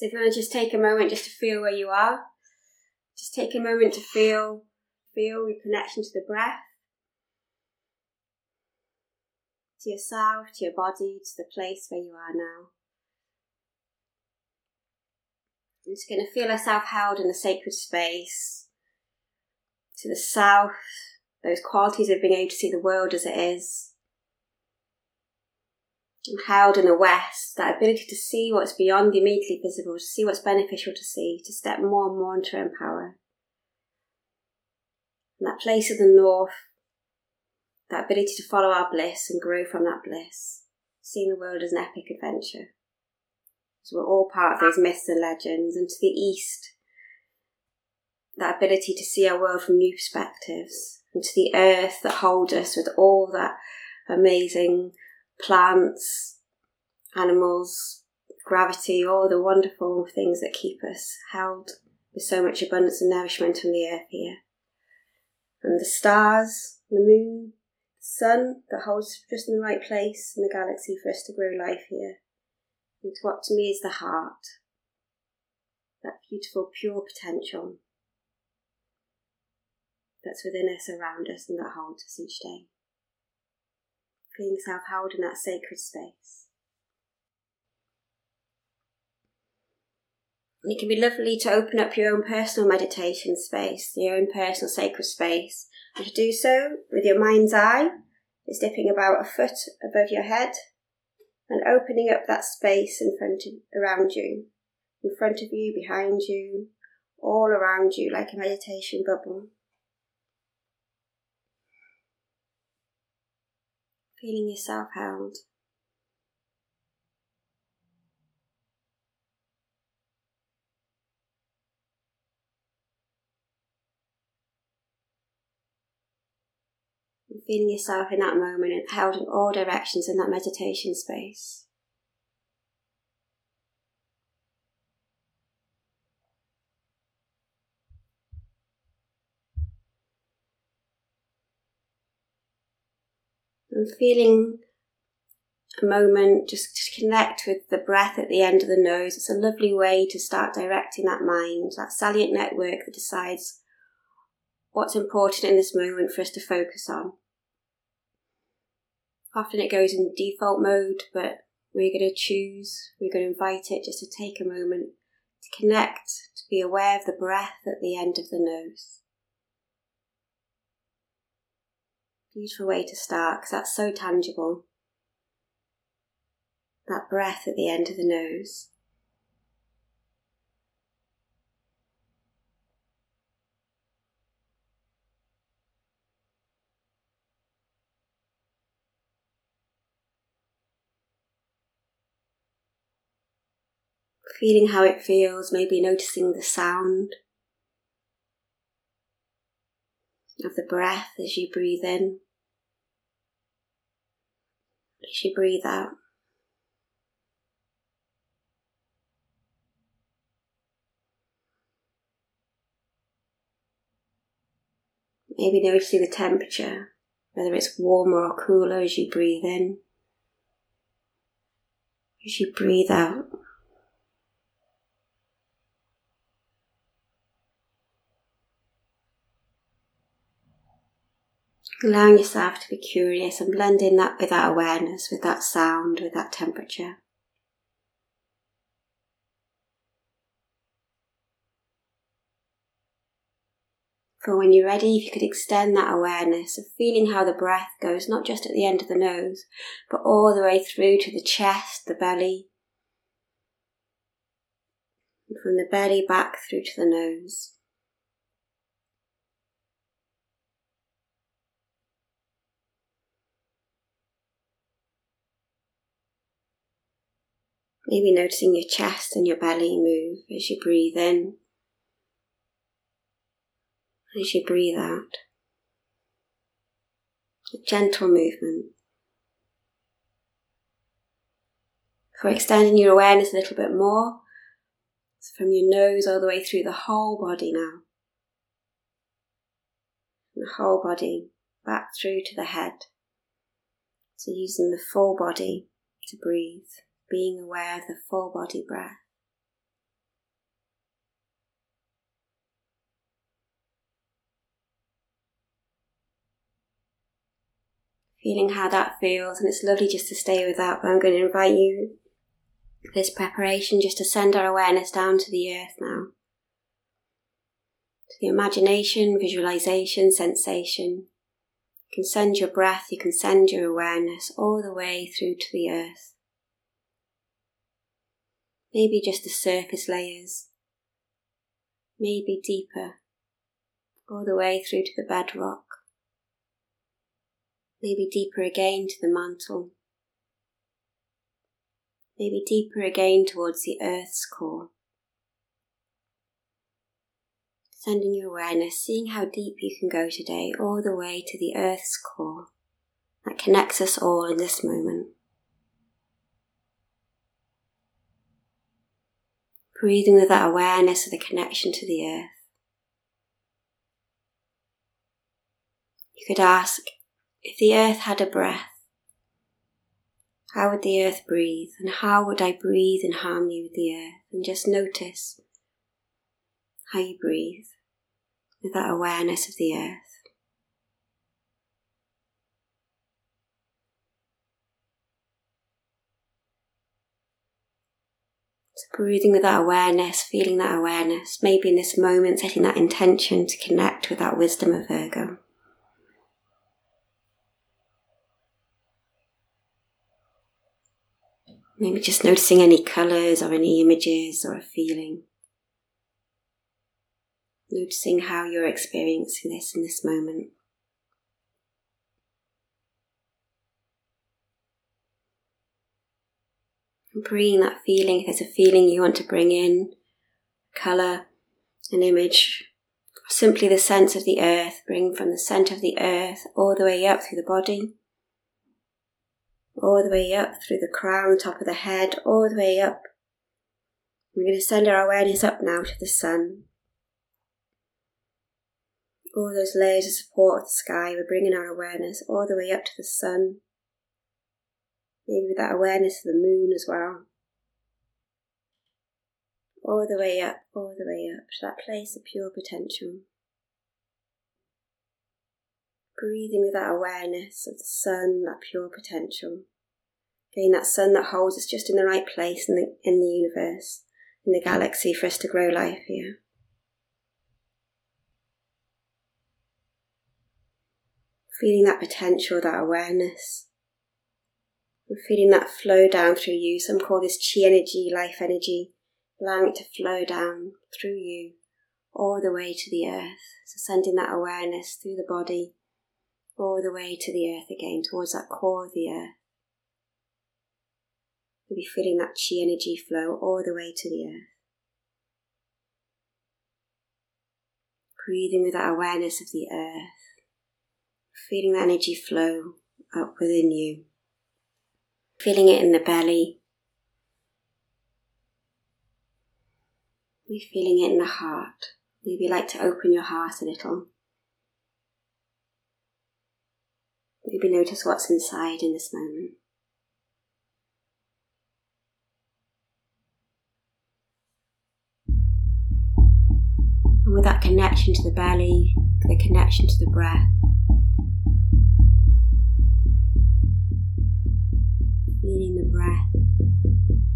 So if you want to just take a moment just to feel where you are, just take a moment to feel feel your connection to the breath, to yourself, to your body, to the place where you are now. I'm just going to feel yourself held in the sacred space. To the south, those qualities of being able to see the world as it is. Held in the west, that ability to see what's beyond the immediately visible, to see what's beneficial to see, to step more and more into empower. And that place of the north, that ability to follow our bliss and grow from that bliss, seeing the world as an epic adventure. So we're all part of those myths and legends. And to the east, that ability to see our world from new perspectives, and to the earth that holds us with all that amazing plants, animals, gravity, all the wonderful things that keep us held with so much abundance and nourishment on the earth here. And the stars, the moon, the sun that holds just in the right place in the galaxy for us to grow life here And what to me is the heart, that beautiful, pure potential that's within us, around us, and that holds us each day. Feeling self held in that sacred space. And it can be lovely to open up your own personal meditation space, your own personal sacred space, and to do so with your mind's eye is dipping about a foot above your head and opening up that space in front of around you, in front of you, behind you, all around you like a meditation bubble. Feeling yourself held. and feeling yourself in that moment and held in all directions in that meditation space. And feeling a moment just to connect with the breath at the end of the nose. It's a lovely way to start directing that mind, that salience network that decides what's important in this moment for us to focus on. Often it goes in default mode, but we're going to choose, we're going to invite it just to take a moment to connect, to be aware of the breath at the end of the nose. Beautiful way to start because that's so tangible. That breath at the end of the nose. feeling how it feels, maybe noticing the sound of the breath as you breathe in, as you breathe out. Maybe noticing the temperature, whether it's warmer or cooler as you breathe in, as you breathe out. Allowing yourself to be curious and blending that with that awareness, with that sound, with that temperature. For when you're ready, if you could extend that awareness of feeling how the breath goes not just at the end of the nose, but all the way through to the chest, the belly, and from the belly back through to the nose. Maybe noticing your chest and your belly move as you breathe in, as you breathe out. A gentle movement. For extending your awareness a little bit more, so from your nose all the way through the whole body now. The whole body back through to the head. So using the full body to breathe being aware of the full body breath. Feeling how that feels, and it's lovely just to stay with that. But I'm going to invite you this preparation just to send our awareness down to the earth now. To the imagination, visualization, sensation. You can send your breath, you can send your awareness all the way through to the earth. Maybe just the surface layers, maybe deeper, all the way through to the bedrock. Maybe deeper again to the mantle, maybe deeper again towards the earth's core. Sending your awareness, seeing how deep you can go today, all the way to the earth's core. That connects us all in this moment. Breathing with that awareness of the connection to the earth. You could ask, if the earth had a breath, how would the earth breathe, and how would I breathe in harmony with the earth? And just notice how you breathe with that awareness of the earth. So breathing with that awareness, feeling that awareness, maybe in this moment setting that intention to connect with that wisdom of Virgo. Maybe just noticing any colours or any images or a feeling. Noticing how you're experiencing this in this moment. Bringing that feeling, if there's a feeling you want to bring in, colour, an image, simply the sense of the earth, bring from the centre of the earth all the way up through the body all the way up through the crown, top of the head, all the way up. We're going to send our awareness up now to the sun. All those layers of support of the sky, we're bringing our awareness all the way up to the sun. Maybe with that awareness of the moon as well. All the way up, all the way up to that place of pure potential. Breathing with that awareness of the sun, that pure potential. Again, that sun that holds us just in the right place in the, in the universe, in the galaxy for us to grow life here. Feeling that potential, that awareness. And feeling that flow down through you. Some call this chi energy, life energy, allowing it to flow down through you all the way to the earth. So sending that awareness through the body all the way to the earth again, towards that core of the earth. We'll be feeling that chi energy flow all the way to the earth. Breathing with that awareness of the earth, feeling that energy flow up within you, feeling it in the belly, maybe feeling it in the heart. Maybe like to open your heart a little. Maybe notice what's inside in this moment. And with that connection to the belly, the connection to the breath, breath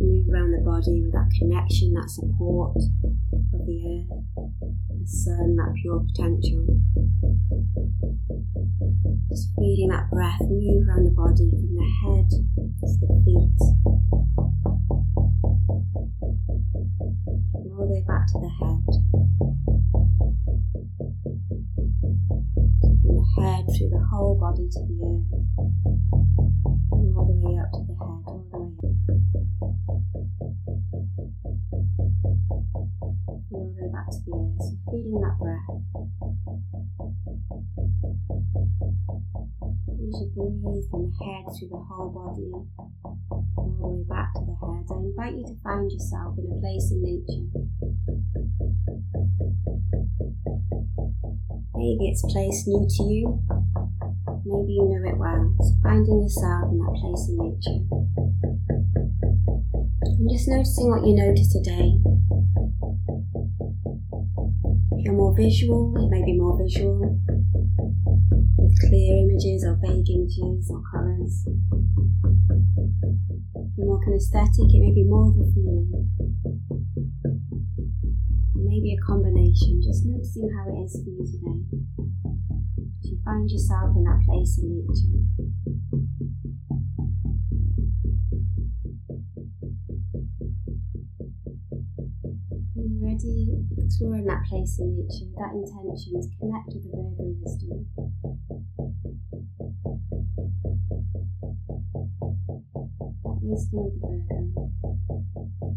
move around the body with that connection, that support of the earth, the sun, that pure potential. Just feeling that breath move around the body from the head to the feet. And all the way back to the head. From the head through the whole body to the earth. Through the whole body, all the way back to the head, I invite you to find yourself in a place in nature. Maybe it's a place new to you, maybe you know it well. So finding yourself in that place in nature. And just noticing what you notice today. If you're more visual, it may be more visual with clear images or vague images or colours. You're more kinesthetic, it may be more of a feeling. Maybe a combination, just noticing how it is for you today. As you find yourself in that place in nature. When you're ready, exploring that place in nature that intention to connect with the Virgo wisdom. Wisdom of the Virgo,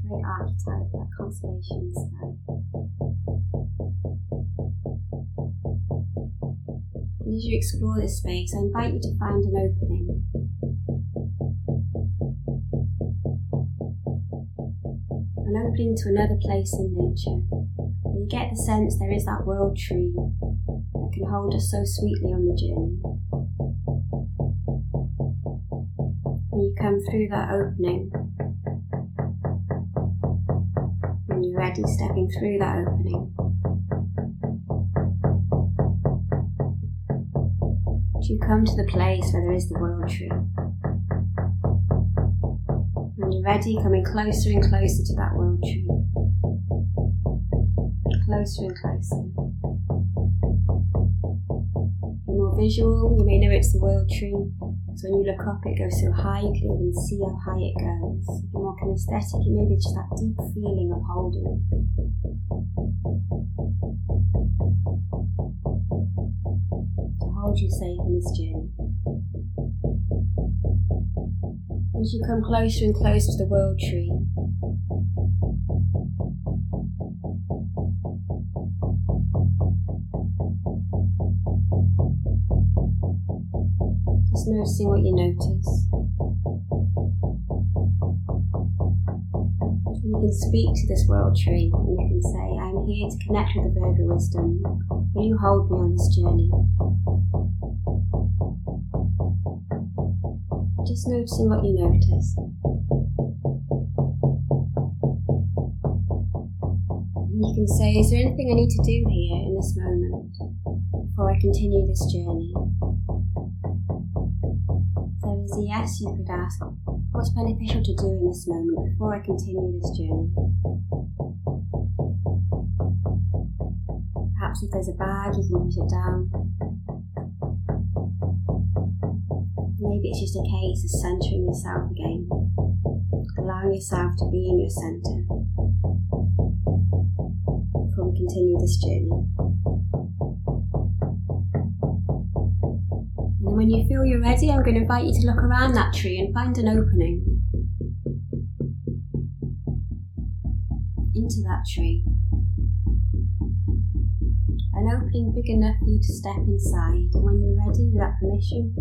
great archetype, that constellation in the sky. And as you explore this space, I invite you to find an opening. An opening to another place in nature. And you get the sense there is that world tree that can hold us so sweetly on the journey. Come through that opening, when you're ready, stepping through that opening. Do You come to the place where there is the world tree. When you're ready, coming closer and closer to that world tree. Closer and closer. More visual, you may know it's the world tree. So when you look up, it goes so high you can even see how high it goes. If you're more kinesthetic, it may be just that deep feeling of holding. To hold you safe in this journey. As you come closer and closer to the world tree, just noticing what you notice. You can speak to this world tree and you can say, I'm here to connect with the Virgo wisdom. Will you hold me on this journey? Just noticing what you notice. And you can say, Is there anything I need to do here in this moment before I continue this journey? A yes, you could ask, What's beneficial to do in this moment before I continue this journey? Perhaps if there's a bag, you can put it down. Maybe it's just a case of centering yourself again, allowing yourself to be in your center before we continue this journey. When you feel you're ready, I'm going to invite you to look around that tree and find an opening into that tree. An opening big enough for you to step inside, and when you're ready with that permission,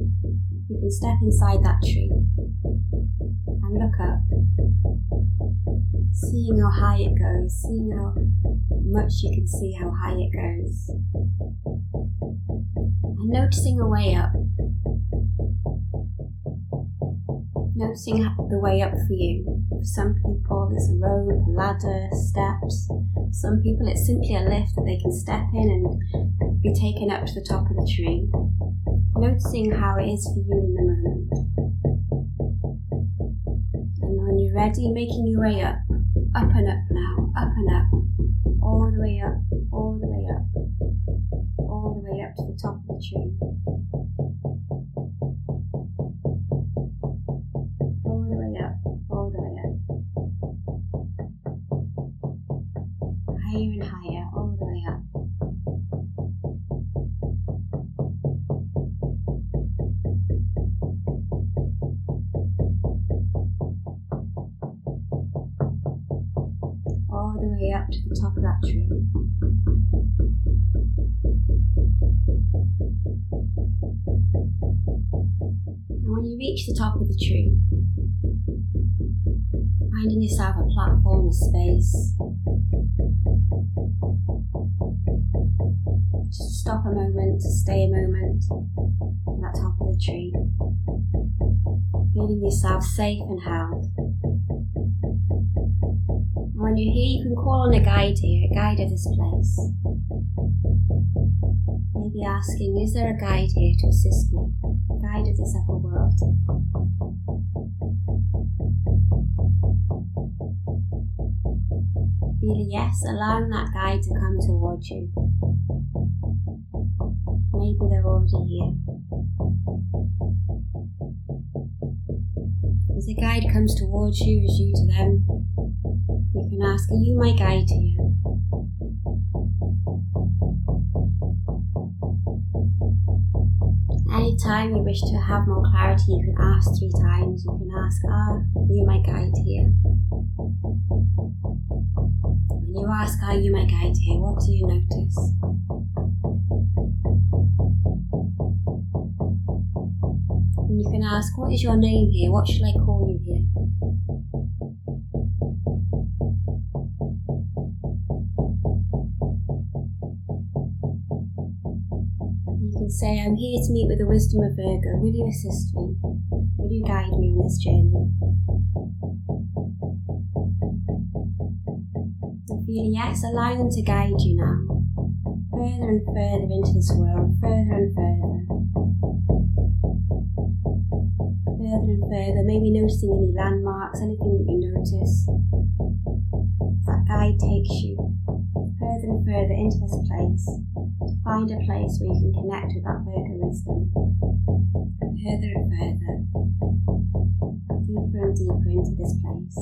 you can step inside that tree and look up, seeing how high it goes, seeing how much you can see how high it goes, and noticing a way up. Noticing the way up for you. For some people, it's a rope, a ladder, steps. Some people, it's simply a lift that they can step in and be taken up to the top of the tree. Noticing how it is for you in the moment. And when you're ready, making your way up, up and up now, up and up, all the way up, All the way up to the top of that tree. And when you reach the top of the tree, finding yourself a platform of space, just stop a moment, stay a moment at that top of the tree, feeling yourself safe and held. You're here, you can call on a guide here, a guide of this place. Maybe asking, is there a guide here to assist me? A guide of this upper world. Feel yes, allowing that guide to come towards you. Maybe they're already here. As the guide comes towards you as you to them, you ask, you my guide here? Anytime you wish to have more clarity, you can ask three times. You can ask, Ah, are you my guide here? When you ask, Are you my guide here? What do you notice? And you can ask, What is your name here? What shall I call you here? Say, I'm here to meet with the wisdom of Virgo. Will you assist me? Will you guide me on this journey? And feel yes, allow them to guide you now, further and further into this world, further and further. Further and further, maybe noticing any landmarks, anything that you notice. That guide takes you further and further into this place find a place where you can connect with that Virgo wisdom. Further and further, deeper and deeper into this place.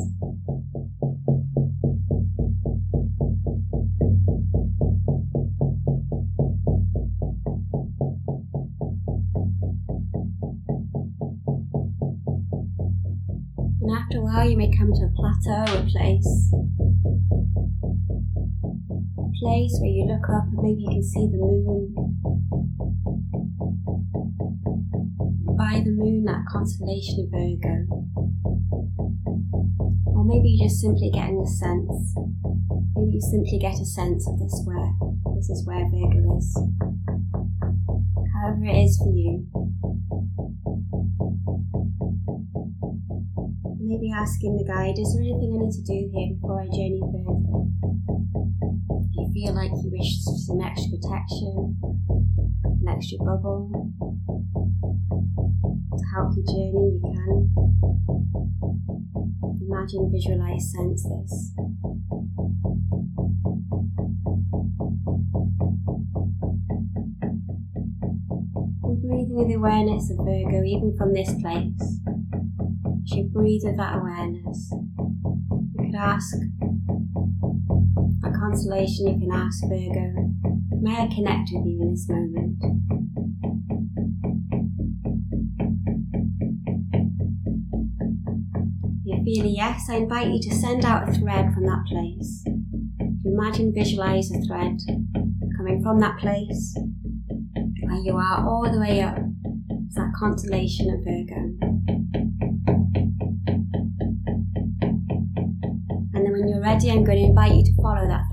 And after a while, you may come to a plateau, a place. Place where you look up and maybe you can see the moon. By the moon, that constellation of Virgo. Or maybe you're just simply getting a sense. Maybe you simply get a sense of this where this is where Virgo is. However it is for you. Maybe asking the guide, is there anything I need to do here before I journey further? Feel like you wish some extra protection, an extra bubble to help your journey, you can. Imagine, visualize, sense this. And breathing with the awareness of Virgo, even from this place. As you breathe with that awareness, you could ask a constellation, you can ask Virgo, may I connect with you in this moment? If You feel a yes, I invite you to send out a thread from that place. Imagine, visualize a thread coming from that place where you are all the way up to that constellation of Virgo. And then when you're ready, I'm going to invite you to follow that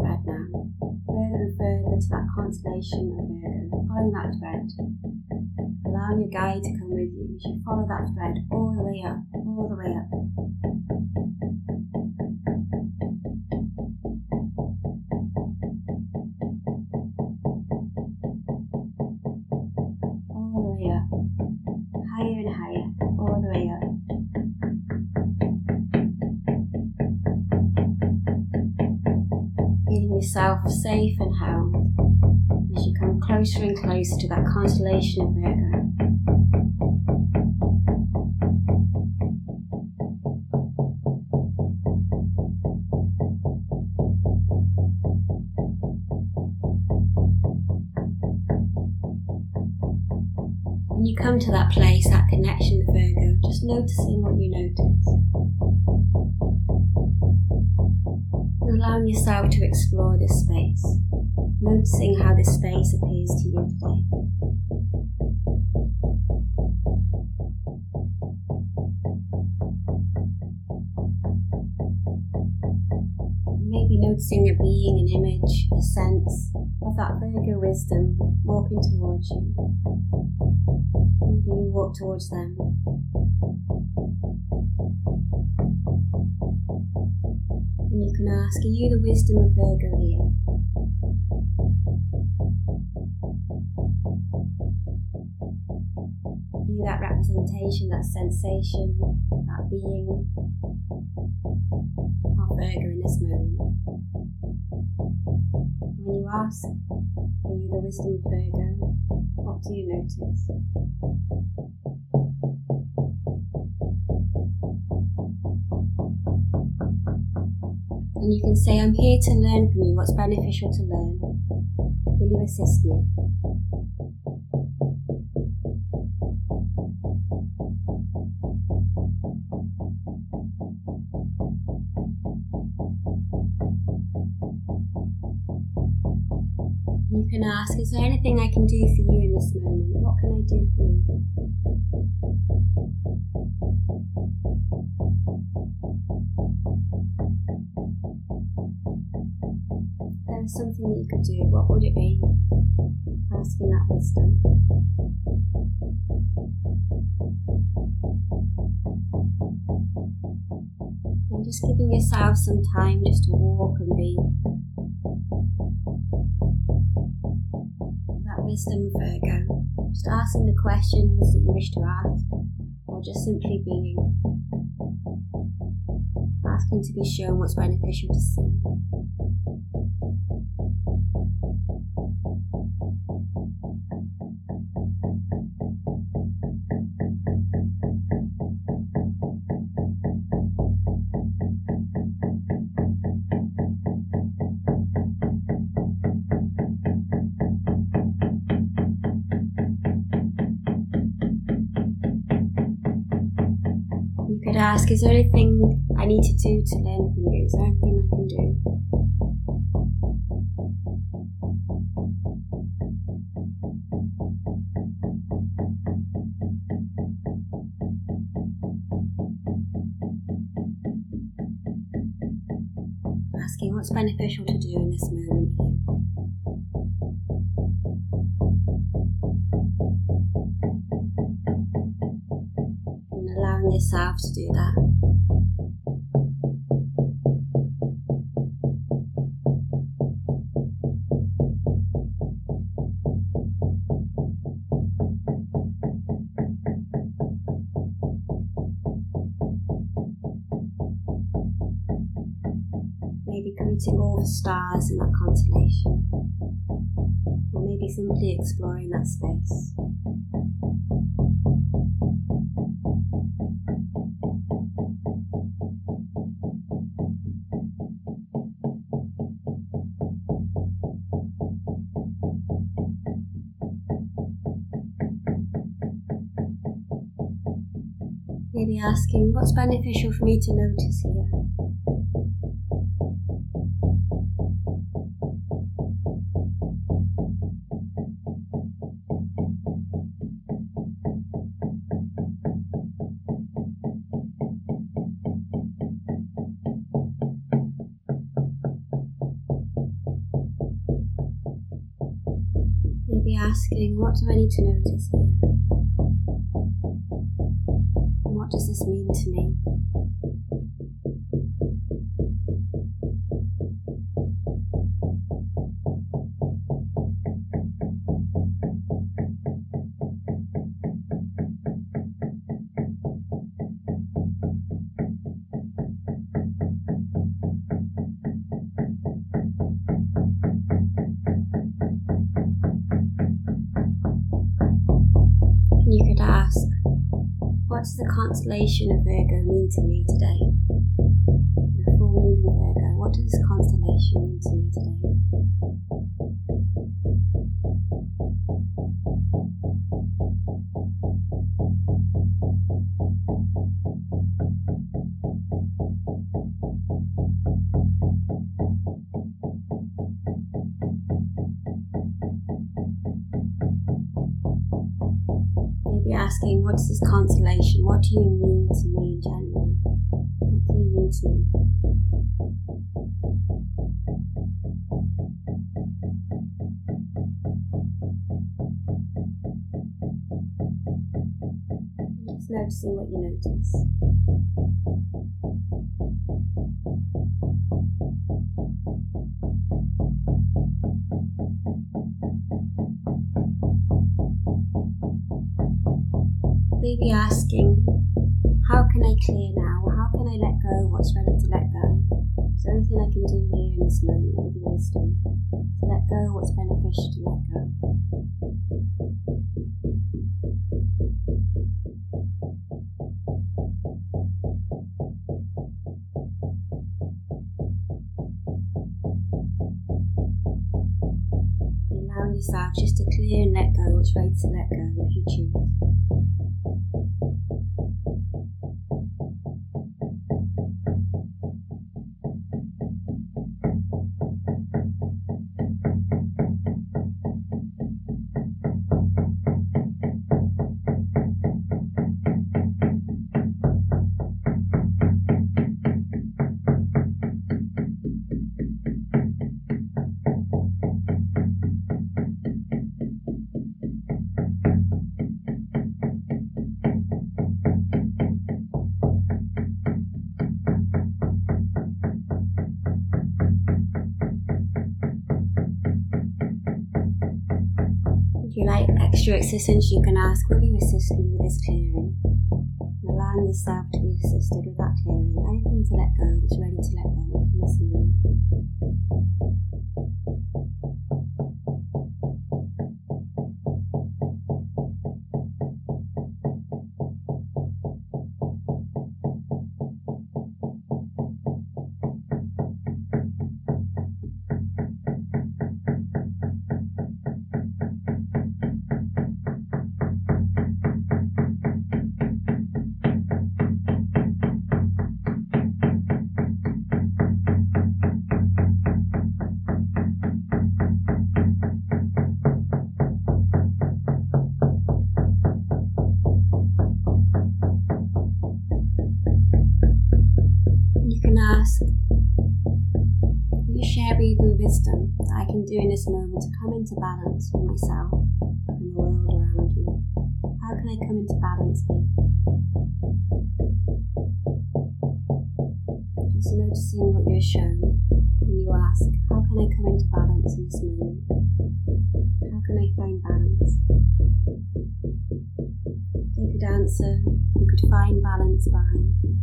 and further to that constellation of Virgo. Following that thread. Allowing your guide to come with you as you follow that thread all the way up, all the way up. All the way up. Higher and higher. All the way up. feeling yourself safe and come closer and closer to that constellation of Virgo. When you come to that place, that connection with Virgo, just noticing what you notice. and allowing yourself to explore this space, noticing how this space appears to you today. Maybe noticing a being, an image, a sense of that Virgo wisdom walking towards you. Maybe you walk towards them. And you can ask, are you the wisdom of Virgo here? Representation, that sensation, that being of Virgo in this moment. when you ask, are you the wisdom of Virgo? What do you notice? And you can say, I'm here to learn from you what's beneficial to learn. Will you assist me? Is there anything I can do for you in this moment? What can I do for you? There was something that you could do, what would it be? Asking that wisdom. And just giving yourself some time just to walk and be wisdom, Virgo. Just asking the questions that you wish to ask, or just simply being. Asking to be shown what's beneficial to see. Ask, is there anything I need to do to learn from you? Is there anything I can do? Asking what's beneficial to do in this moment yourself to do that. Maybe greeting all the stars in that constellation, or maybe simply exploring that space. Asking, what's beneficial for me to notice here? Maybe asking, what do I need to notice here? Does this mean to me? Constellation of Virgo mean to me today? The full moon in Virgo, what does this constellation mean to noticing what you notice. Maybe asking, how can I clear now? How can I let go what's ready to let go? Is there anything I can do here in this moment with your wisdom to let go what's beneficial to let go? Clear and let go what's ready to let go if you choose. If you like extra assistance, you can ask, Will you assist me with this clearing? And allowing yourself to be assisted with that clearing. Anything to let go that's ready to let go in this moment. Balance with myself and the world around me? How can I come into balance here? Just noticing what you're shown when you ask, How can I come into balance in this moment? How can I find balance? They could answer, You could find balance by.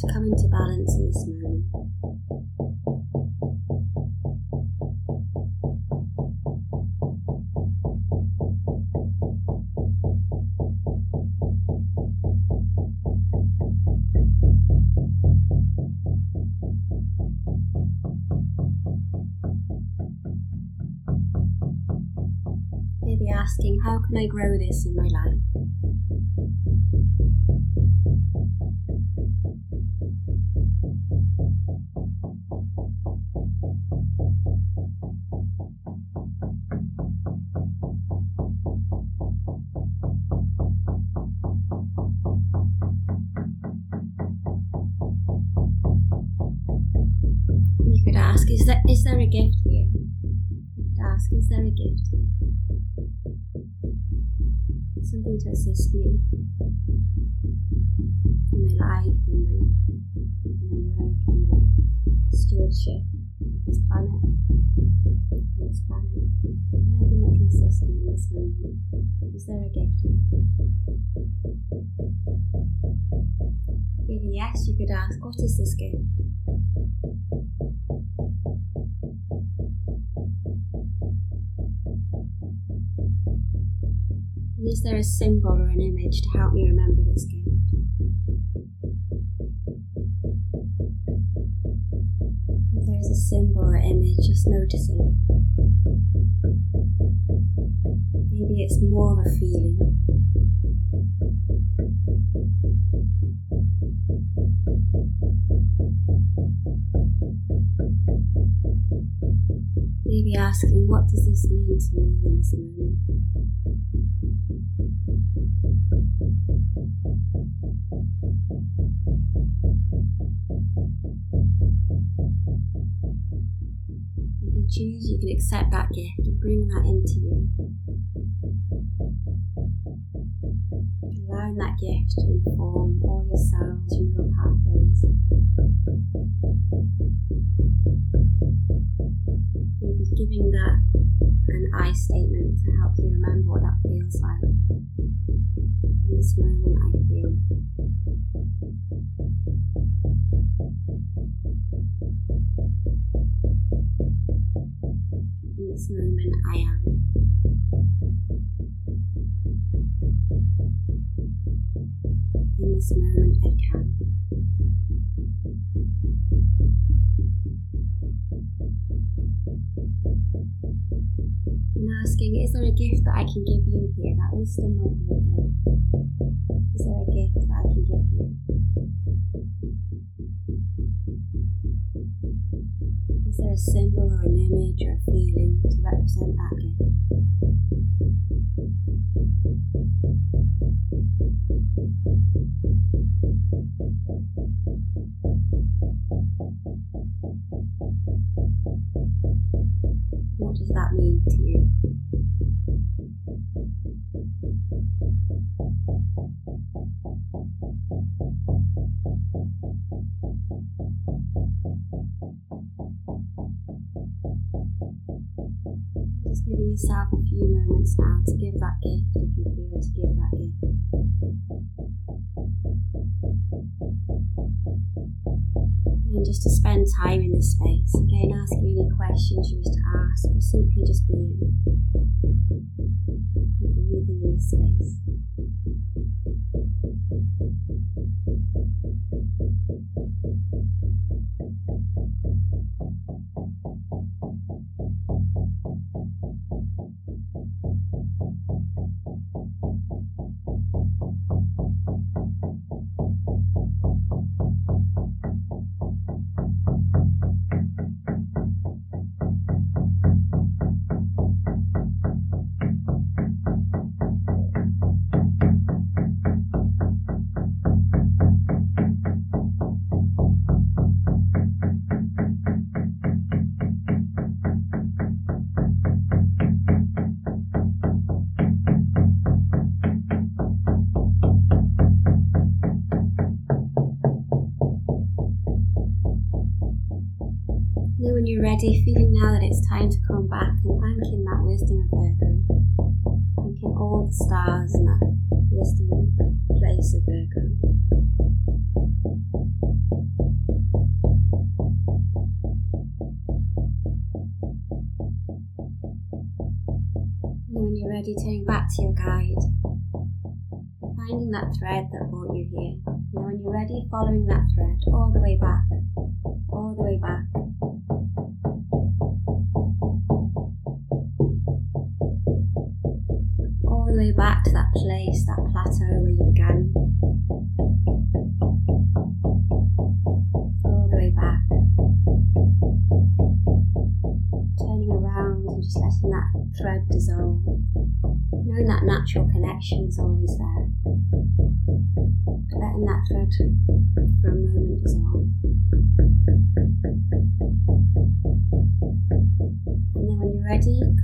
To come into balance in this moment. Maybe asking, how can I grow this in my life? There is there a gift here? Ask, is there a gift here? Something to assist me in my life, in my in my work, in my stewardship of this planet, in this planet. Anything that can assist me in this moment? Is there a gift here? Really, yes, you could ask, what is this gift? Is there a symbol or an image to help me remember this gift? If there is a symbol or image, just noticing. maybe it's more of a feeling. Maybe asking, what does this mean to me in this moment? If you choose, you can accept that gift and bring that into you. Allowing that gift to inform all your cells and your pathways. Maybe giving that an I statement to help you remember what that feels like. In this moment, I feel. In this moment, I am. In this moment, I can. Asking, is there a gift that I can give you here? That wisdom of Virgo. Is there a gift that I can give you? Is there a symbol or an image or a feeling to represent that gift? What does that mean to you? Just giving yourself a few moments now to give that gift if you feel to give that gift. And just to spend time in this space, again asking any questions you wish to ask or simply just being. Breathing in this space. Then, when you're ready, feeling now that it's time to come back and thanking that wisdom of Virgo, thanking all the stars and that wisdom place of Virgo. And when you're ready, turning back to your guide, finding that thread that brought you here. And when you're ready, following that thread all the way back,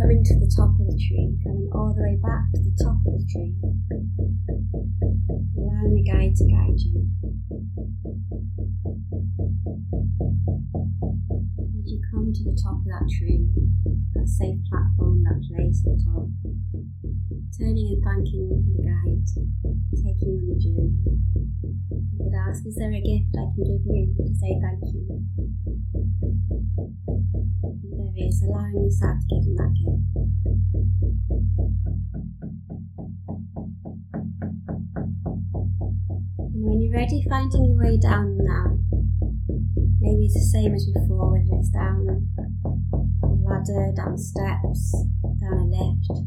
coming to the top of the tree, coming all the way back to the top of the tree. Allowing the guide to guide you. As you come to the top of that tree, that safe platform, that place at the top, turning and thanking the guide taking you on the journey. You could ask, is there a gift I can give you to say thank you? Is, allowing yourself to give them that gift. And when you're ready, finding your way down now. Maybe it's the same as before, whether it's down a ladder, down steps, down a lift.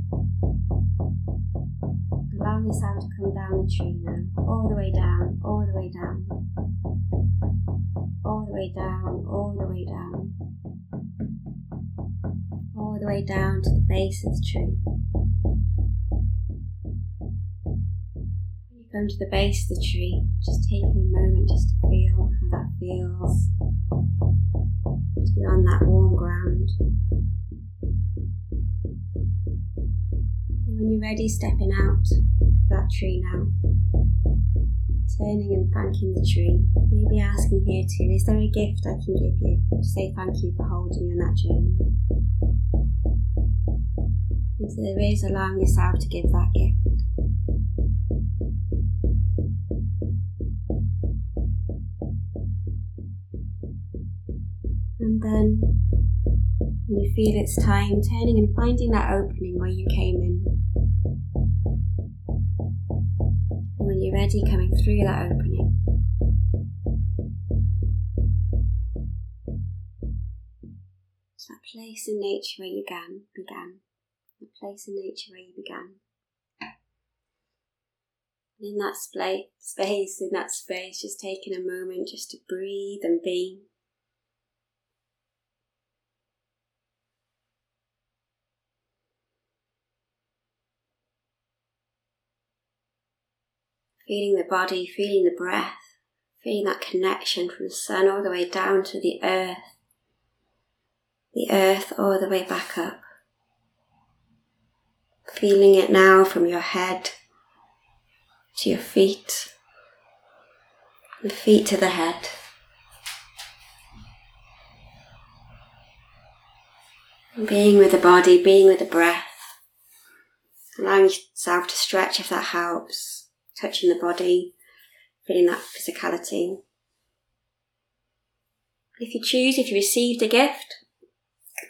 on down the tree now, all the way down, all the way down, all the way down, all the way down, the way down to the base of the tree. When you come to the base of the tree, just taking a moment just to feel how that feels. Just be on that warm ground. when you're ready, stepping out of that tree now, turning and thanking the tree, maybe asking here too, is there a gift I can give you to say thank you for holding you on that journey? And so there is allowing yourself to give that gift. And then when you feel it's time, turning and finding that opening where you came in And when you're ready, coming through that opening. It's that place in nature where you began, began. Place in nature where you began. And in that space, in that space, just taking a moment just to breathe and be. feeling the body, feeling the breath, feeling that connection from the sun all the way down to the earth, the earth all the way back up. Feeling it now from your head to your feet, the feet to the head. Being with the body, being with the breath, allowing yourself to stretch if that helps touching the body, feeling that physicality. If you choose, if you received a gift,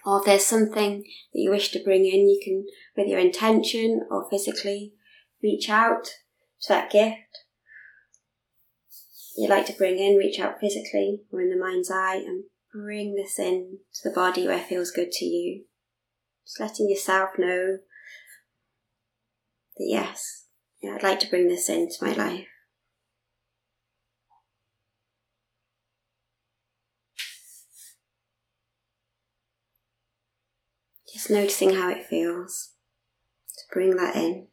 or if there's something that you wish to bring in, you can, with your intention or physically, reach out to that gift you'd like to bring in, reach out physically or in the mind's eye and bring this in to the body where it feels good to you. Just letting yourself know that yes, yeah, I'd like to bring this into my life. Just noticing how it feels to bring that in.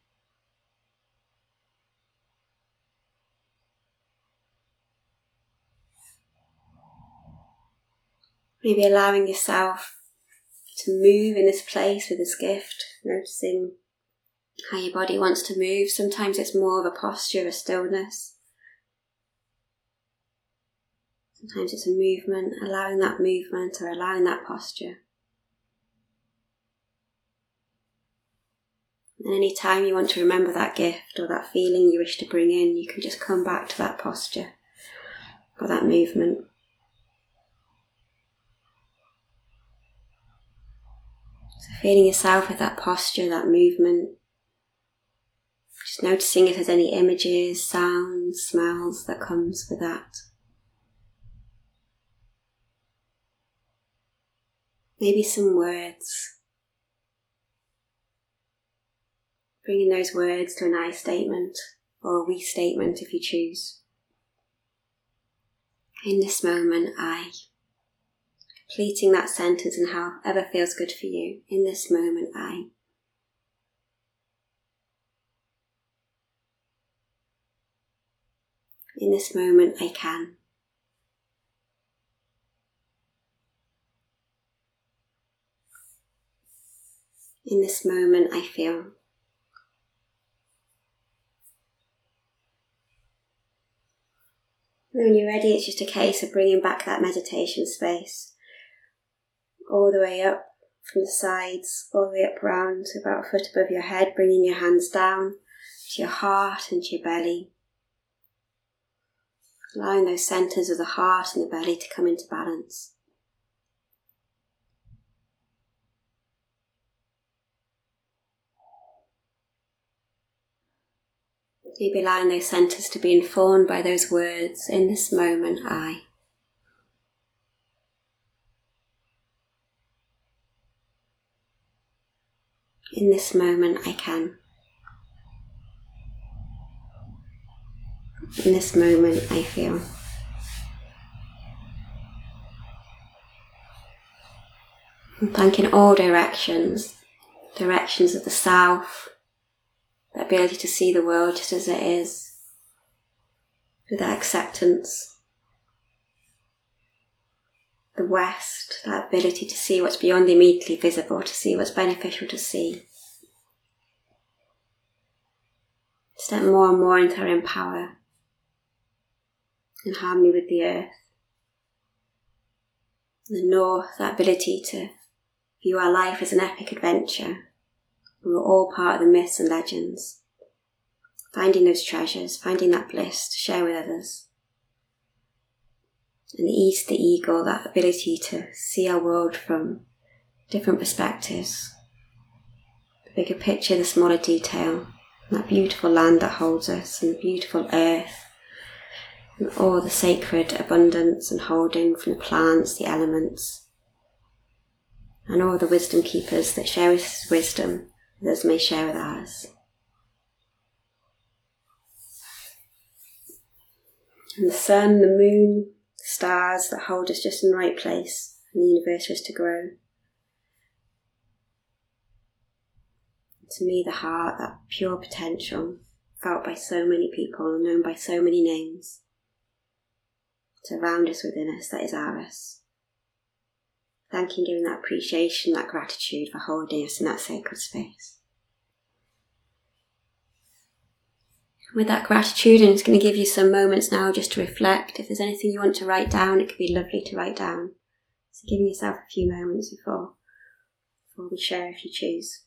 Maybe allowing yourself to move in this place with this gift, noticing how your body wants to move. Sometimes it's more of a posture, a stillness. Sometimes it's a movement, allowing that movement or allowing that posture. And any time you want to remember that gift or that feeling you wish to bring in, you can just come back to that posture or that movement. So feeling yourself with that posture, that movement, just noticing if there's any images, sounds, smells that comes with that. Maybe some words. Bringing those words to an I statement or a we statement if you choose. In this moment, I. Completing that sentence and however feels good for you. In this moment, I. in this moment I can. In this moment I feel. When you're ready, it's just a case of bringing back that meditation space all the way up from the sides, all the way up round to about a foot above your head, bringing your hands down to your heart and to your belly allowing those centers of the heart and the belly to come into balance. Maybe allowing those centers to be informed by those words in this moment, I. In this moment, I can. in this moment, I feel. And thanking all directions, directions of the south, the ability to see the world just as it is, with that acceptance. The west, that ability to see what's beyond the immediately visible, to see what's beneficial to see. Step more and more into our own power in harmony with the earth. The north, that ability to view our life as an epic adventure. We're all part of the myths and legends. Finding those treasures, finding that bliss to share with others. And the east, the eagle, that ability to see our world from different perspectives. The bigger picture, the smaller detail, that beautiful land that holds us, and the beautiful earth, and all the sacred abundance and holding from the plants, the elements, and all the wisdom keepers that share his wisdom, others may share with ours. And the sun, the moon, the stars that hold us just in the right place, and the universe is to grow. to me, the heart, that pure potential, felt by so many people and known by so many names, to round us within us, that is ours. Thanking, giving that appreciation, that gratitude for holding us in that sacred space. With that gratitude, I'm just going to give you some moments now just to reflect. If there's anything you want to write down, it could be lovely to write down. So giving yourself a few moments before, before we share if you choose.